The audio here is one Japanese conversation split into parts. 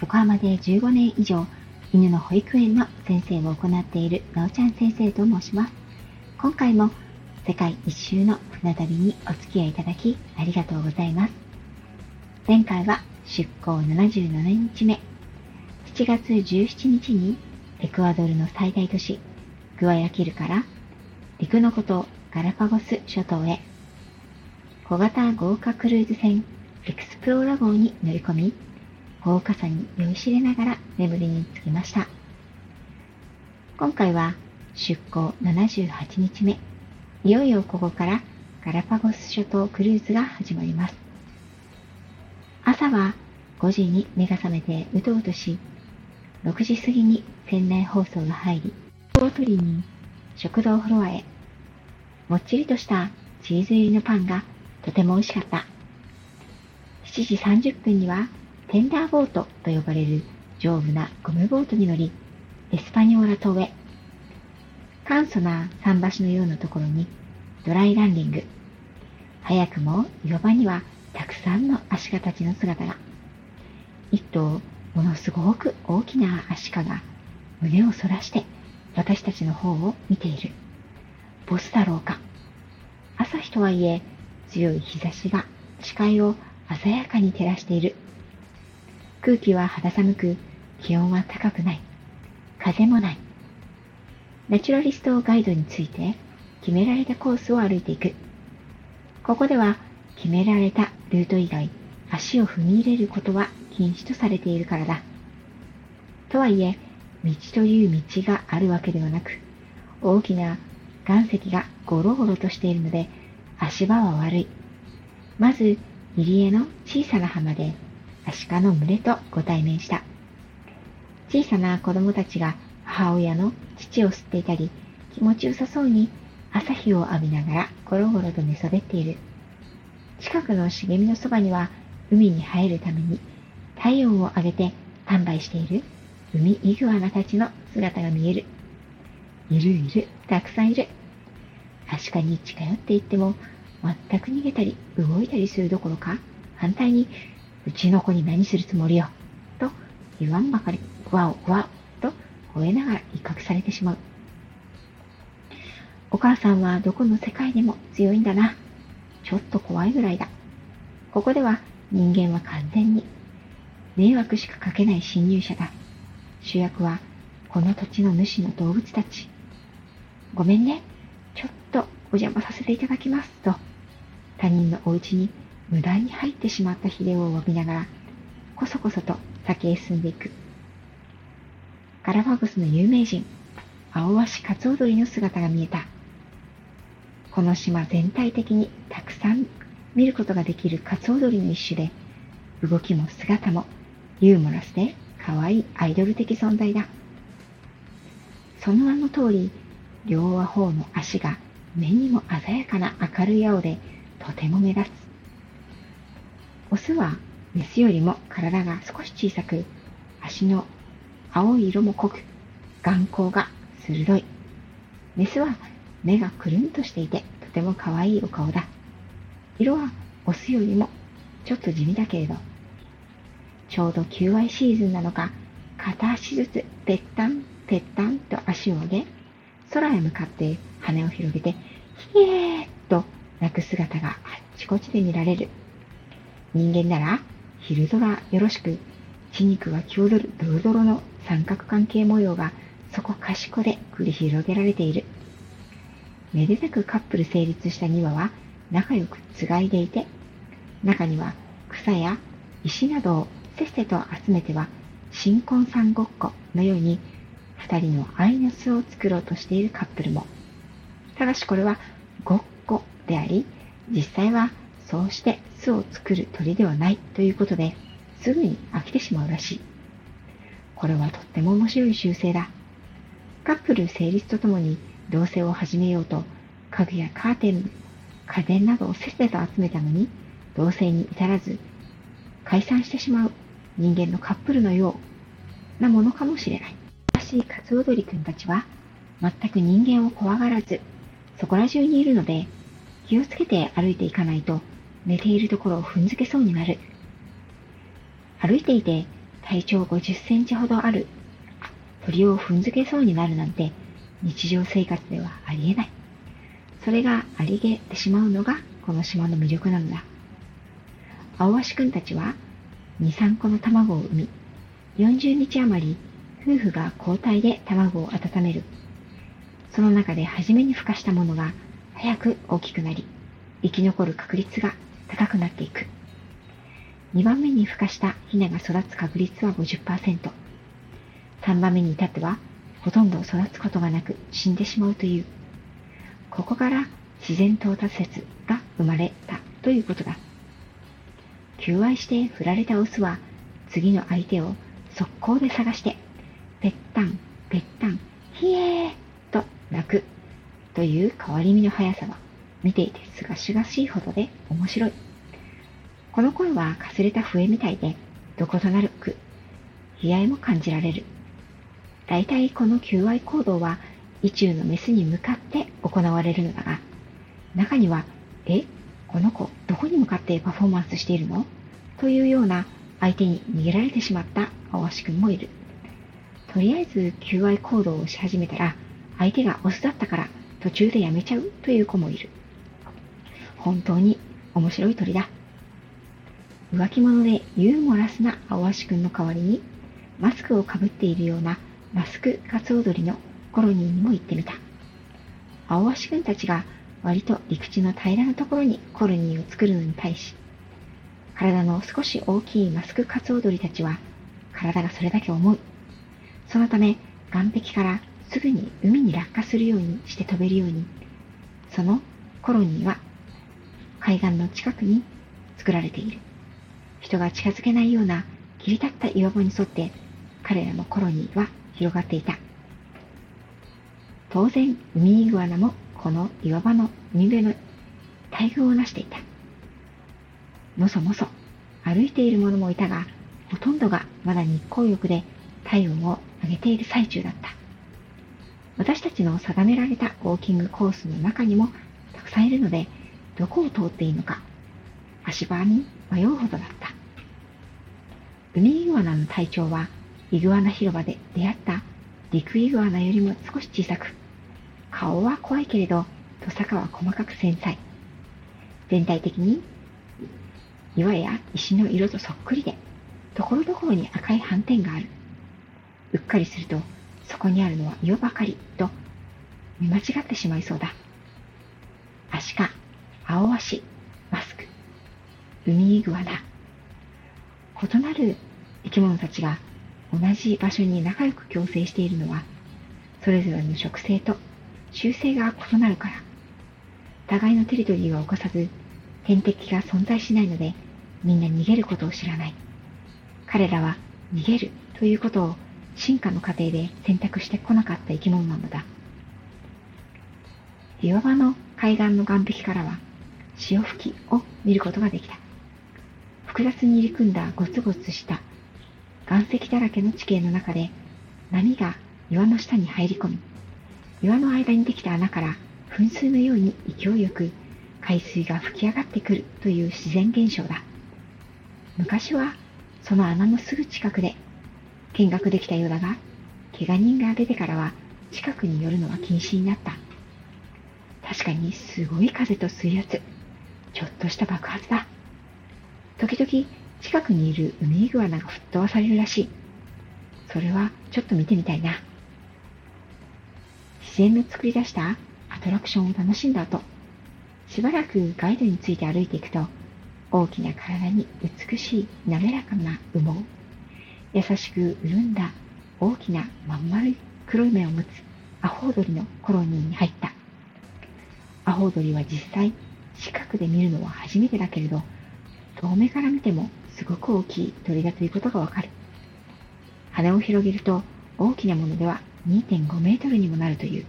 横浜で15年以上犬の保育園の先生を行っているなおちゃん先生と申します。今回も世界一周の船旅にお付き合いいただきありがとうございます。前回は出港77日目、7月17日にエクアドルの最大都市グアヤキルから陸の孤島ガラパゴス諸島へ小型豪華クルーズ船エクスプローラ号に乗り込み豪華さに酔いしれながら眠りにつきました今回は出港78日目いよいよここからガラパゴス諸島クルーズが始まります朝は5時に目が覚めてうとうとし6時過ぎに船内放送が入りを取りに食堂フロアへ。もっちりとしたチーズ入りのパンがとても美味しかった。7時30分にはテンダーボートと呼ばれる丈夫なゴムボートに乗り、エスパニョーラ島へ。簡素な桟橋のようなところにドライランディング。早くも岩場にはたくさんのアシカたちの姿が。一頭ものすごく大きなアシカが胸を反らして私たちの方を見ている。ボスだろうか。朝日とはいえ、強い日差しが視界を鮮やかに照らしている。空気は肌寒く、気温は高くない。風もない。ナチュラリストガイドについて決められたコースを歩いていく。ここでは決められたルート以外、足を踏み入れることは禁止とされているからだ。とはいえ、道という道があるわけではなく、大きな岩石がゴロゴロとしているので、足場は悪い。まず、入り江の小さな浜で、アシカの群れとご対面した。小さな子供たちが母親の父を吸っていたり、気持ちよさそうに朝日を浴びながらゴロゴロと寝そべっている。近くの茂みのそばには海に入るために体温を上げて販売している海イグアナたちの姿が見える。いるいる、たくさんいる。確かに近寄っていっても、全く逃げたり動いたりするどころか、反対に、うちの子に何するつもりよ、と言わんばかり、わおわお、と吠えながら威嚇されてしまう。お母さんはどこの世界でも強いんだな。ちょっと怖いぐらいだ。ここでは人間は完全に迷惑しかかけない侵入者だ。主役はこの土地の主の動物たち。ごめんね。ちょっとお邪魔させていただきますと、他人のお家に無駄に入ってしまったヒレを詫びながら、こそこそと先へ進んでいく。ガラパゴスの有名人、青鷲カツオドリの姿が見えた。この島全体的にたくさん見ることができるカツオドリの一種で、動きも姿もユーモラスで可愛いアイドル的存在だ。その名の通り、両方の足が目にも鮮やかな明るい青でとても目立つ。オスはメスよりも体が少し小さく、足の青い色も濃く、眼光が鋭い。メスは目がくるんとしていてとても可愛いお顔だ。色はオスよりもちょっと地味だけれど、ちょうど求愛シーズンなのか、片足ずつぺったんぺったんと足を上げ、空へ向かって羽を広げて、ひえーっと鳴く姿があっちこっちで見られる。人間なら昼空よろしく、血肉が際どるドロドロの三角関係模様がそこかしこで繰り広げられている。めでたくカップル成立した2羽は仲良くつがいでいて、中には草や石などをせっせと集めては新婚さんごっこのように二人の愛の巣を作ろうとしているカップルも。ただしこれはごっこであり、実際はそうして巣を作る鳥ではないということですぐに飽きてしまうらしい。これはとっても面白い習性だ。カップル成立とともに同棲を始めようと家具やカーテン、家電などをせっせと集めたのに同棲に至らず解散してしまう人間のカップルのようなものかもしれない。しいカツオドリくんたちは全く人間を怖がらず、そこら中にいるので、気をつけて歩いていかないと寝ているところを踏んづけそうになる。歩いていて体長50センチほどある鳥を踏んづけそうになるなんて日常生活ではありえない。それがありげてしまうのがこの島の魅力なのだ。青鷲くんたちは2、3個の卵を産み、40日余り夫婦が交代で卵を温める。その中で初めに孵化したものが早く大きくなり、生き残る確率が高くなっていく。2番目に孵化したヒナが育つ確率は50%。3番目に至ってはほとんど育つことがなく死んでしまうという。ここから自然到達説が生まれたということだ。求愛して振られたオスは次の相手を速攻で探して、ぺったん、ぺったん、ひえーと泣くという変わり身の速さは見ていてすがしがしいほどで面白い。この声はかすれた笛みたいでどことなく悲哀も感じられる。大体この求愛行動は意中のメスに向かって行われるのだが、中には、え、この子どこに向かってパフォーマンスしているの？というような相手に逃げられてしまった青足くんもいる。とりあえず求愛行動をし始めたら、相手がオスだったから途中でやめちゃうという子もいる。本当に面白い鳥だ。浮気者でユーモラスな青足くんの代わりに、マスクをかぶっているようなマスクカツオドリのコロニーにも行ってみた。青足くんたちが割と陸地の平らなところにコロニーを作るのに対し、体の少し大きいマスクカツオドリたちは体がそれだけ重い。そのため岸壁からすぐに海に落下するようにして飛べるように、そのコロニーは海岸の近くに作られている。人が近づけないような切り立った岩場に沿って彼らのコロニーは広がっていた。当然、ウミイグアナもこの岩場の海辺の大群をなしていた。もそもそ歩いている者もいたが、ほとんどがまだ日光浴で体温を上げている最中だった。私たちの定められたウォーキングコースの中にもたくさんいるので、どこを通っていいのか、足場に迷うほどだった。ウミイグアナの体長はイグアナ広場で出会った陸イグアナよりも少し小さく、顔は怖いけれど、トサカは細かく繊細。全体的に岩や石の色とそっくりで、ところどころに赤い斑点がある。うっかりすると、そこにあるのは岩ばかりと見間違ってしまいそうだ。アシカ、青足、マスク、ウミイグアナ。異なる生き物たちが同じ場所に仲良く共生しているのは、それぞれの食性と習性が異なるから。互いのテリトリーは起こさず、天敵が存在しないので、みんな逃げることを知らない。彼らは逃げるということを進化の過程で選択してこなかった生き物なのだ。岩場の海岸の岸壁からは潮吹きを見ることができた。複雑に入り組んだゴツゴツした岩石だらけの地形の中で波が岩の下に入り込み、岩の間にできた穴から噴水のように勢いよく海水が吹き上がってくるという自然現象だ。昔はその穴のすぐ近くで見学できたようだが、怪我人が出てからは近くに寄るのは禁止になった。確かにすごい風と水圧、ちょっとした爆発だ。時々近くにいるウミイグアナが吹っ飛ばされるらしい。それはちょっと見てみたいな。自然の作り出したアトラクションを楽しんだ後、しばらくガイドについて歩いていくと、大きな体に美しい滑らかな羽毛、優しく潤んだ大きなまん丸い黒い目を持つアホウドリのコロニーに入った。アホウドリは実際近くで見るのは初めてだけれど、遠目から見てもすごく大きい鳥だということがわかる。羽を広げると大きなものでは2.5メートルにもなるという。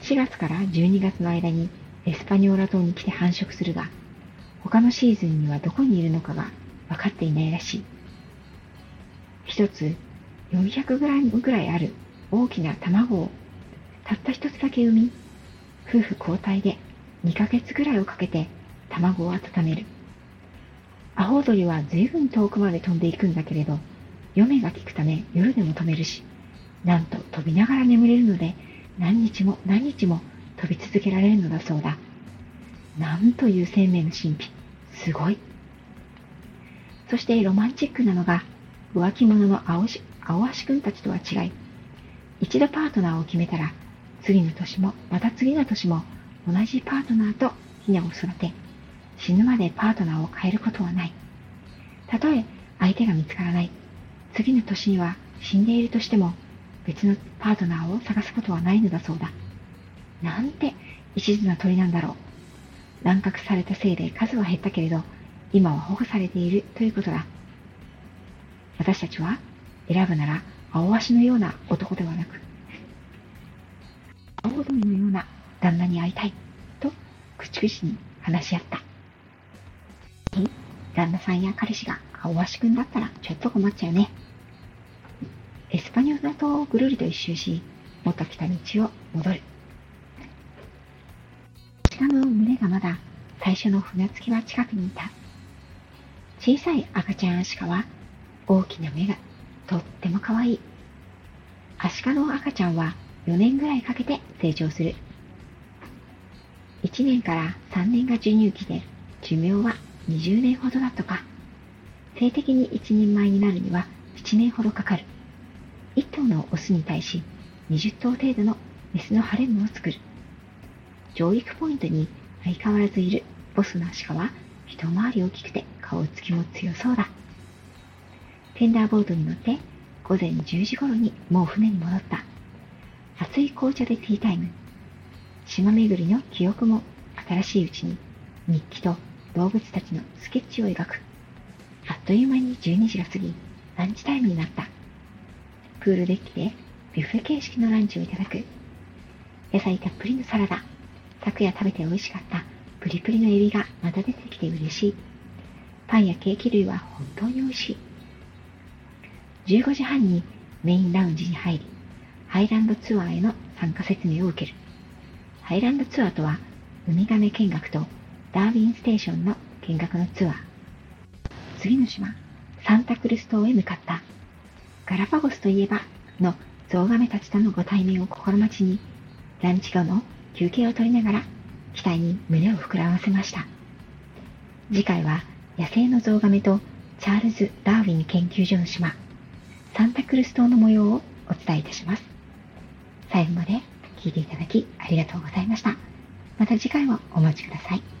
4月から12月の間にエスパニョーラ島に来て繁殖するが、他のシーズンにはどこにいるのかが分かっていないらしい。一つ 400g ぐらいある大きな卵をたった一つだけ産み、夫婦交代で2ヶ月ぐらいをかけて卵を温める。アホウドリは随分遠くまで飛んでいくんだけれど、嫁が効くため夜でも飛べるし、なんと飛びながら眠れるので、何日も何日も飛び続けられるのだそうだ。なんという生命の神秘。すごい。そしてロマンチックなのが、浮気者の青し青足くんたちとは違い、一度パートナーを決めたら、次の年も、また次の年も、同じパートナーとヒナを育て、死ぬまでパートナーを変えることはない。たとえ相手が見つからない、次の年には死んでいるとしても、別のパートナーを探すことはないのだそうだ。なんて一途な鳥なんだろう。乱獲されたせいで数は減ったけれど、今は保護されているということだ。私たちは選ぶなら青足のような男ではなく、青鳥のような旦那に会いたいと口々に話し合った。旦那さんや彼氏が青足くんだったらちょっと困っちゃうね。エスパニョラ島をぐるりと一周し、元来た道を戻る。鹿の群れがまだ最初の船着きは近くにいた。小さい赤ちゃんアシカは大きな目がとっても可愛い。アシカの赤ちゃんは4年ぐらいかけて成長する。1年から3年が授乳期で寿命は20年ほどだとか。性的に一人前になるには7年ほどかかる。1頭のオスに対し20頭程度のメスのハレムを作る。上育ポイントに相変わらずいるボスのアシカは一回り大きくて顔つきも強そうだ。テンダーボードに乗って午前10時頃にもう船に戻った。熱い紅茶でティータイム。島巡りの記憶も新しいうちに日記と動物たちのスケッチを描く。あっという間に12時が過ぎ、ランチタイムになった。プールデッキでビュッフェ形式のランチをいただく。野菜たっぷりのサラダ。昨夜食べて美味しかったプリプリのエビがまた出てきて嬉しい。パンやケーキ類は本当に美味しい。15時半にメインラウンジに入り、ハイランドツアーへの参加説明を受ける。ハイランドツアーとは、ウミガメ見学とダーウィンステーションの見学のツアー。次の島、サンタクルス島へ向かった。ガラパゴスといえばのゾウガメたちとのご対面を心待ちに、ランチ後の休憩を取りながら、期待に胸を膨らませました。次回は、野生のゾウガメとチャールズ・ダーウィン研究所の島、サンタクルス島の模様をお伝えいたします。最後まで聞いていただきありがとうございました。また次回もお待ちください。